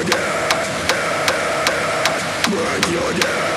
your dead, bring your dead.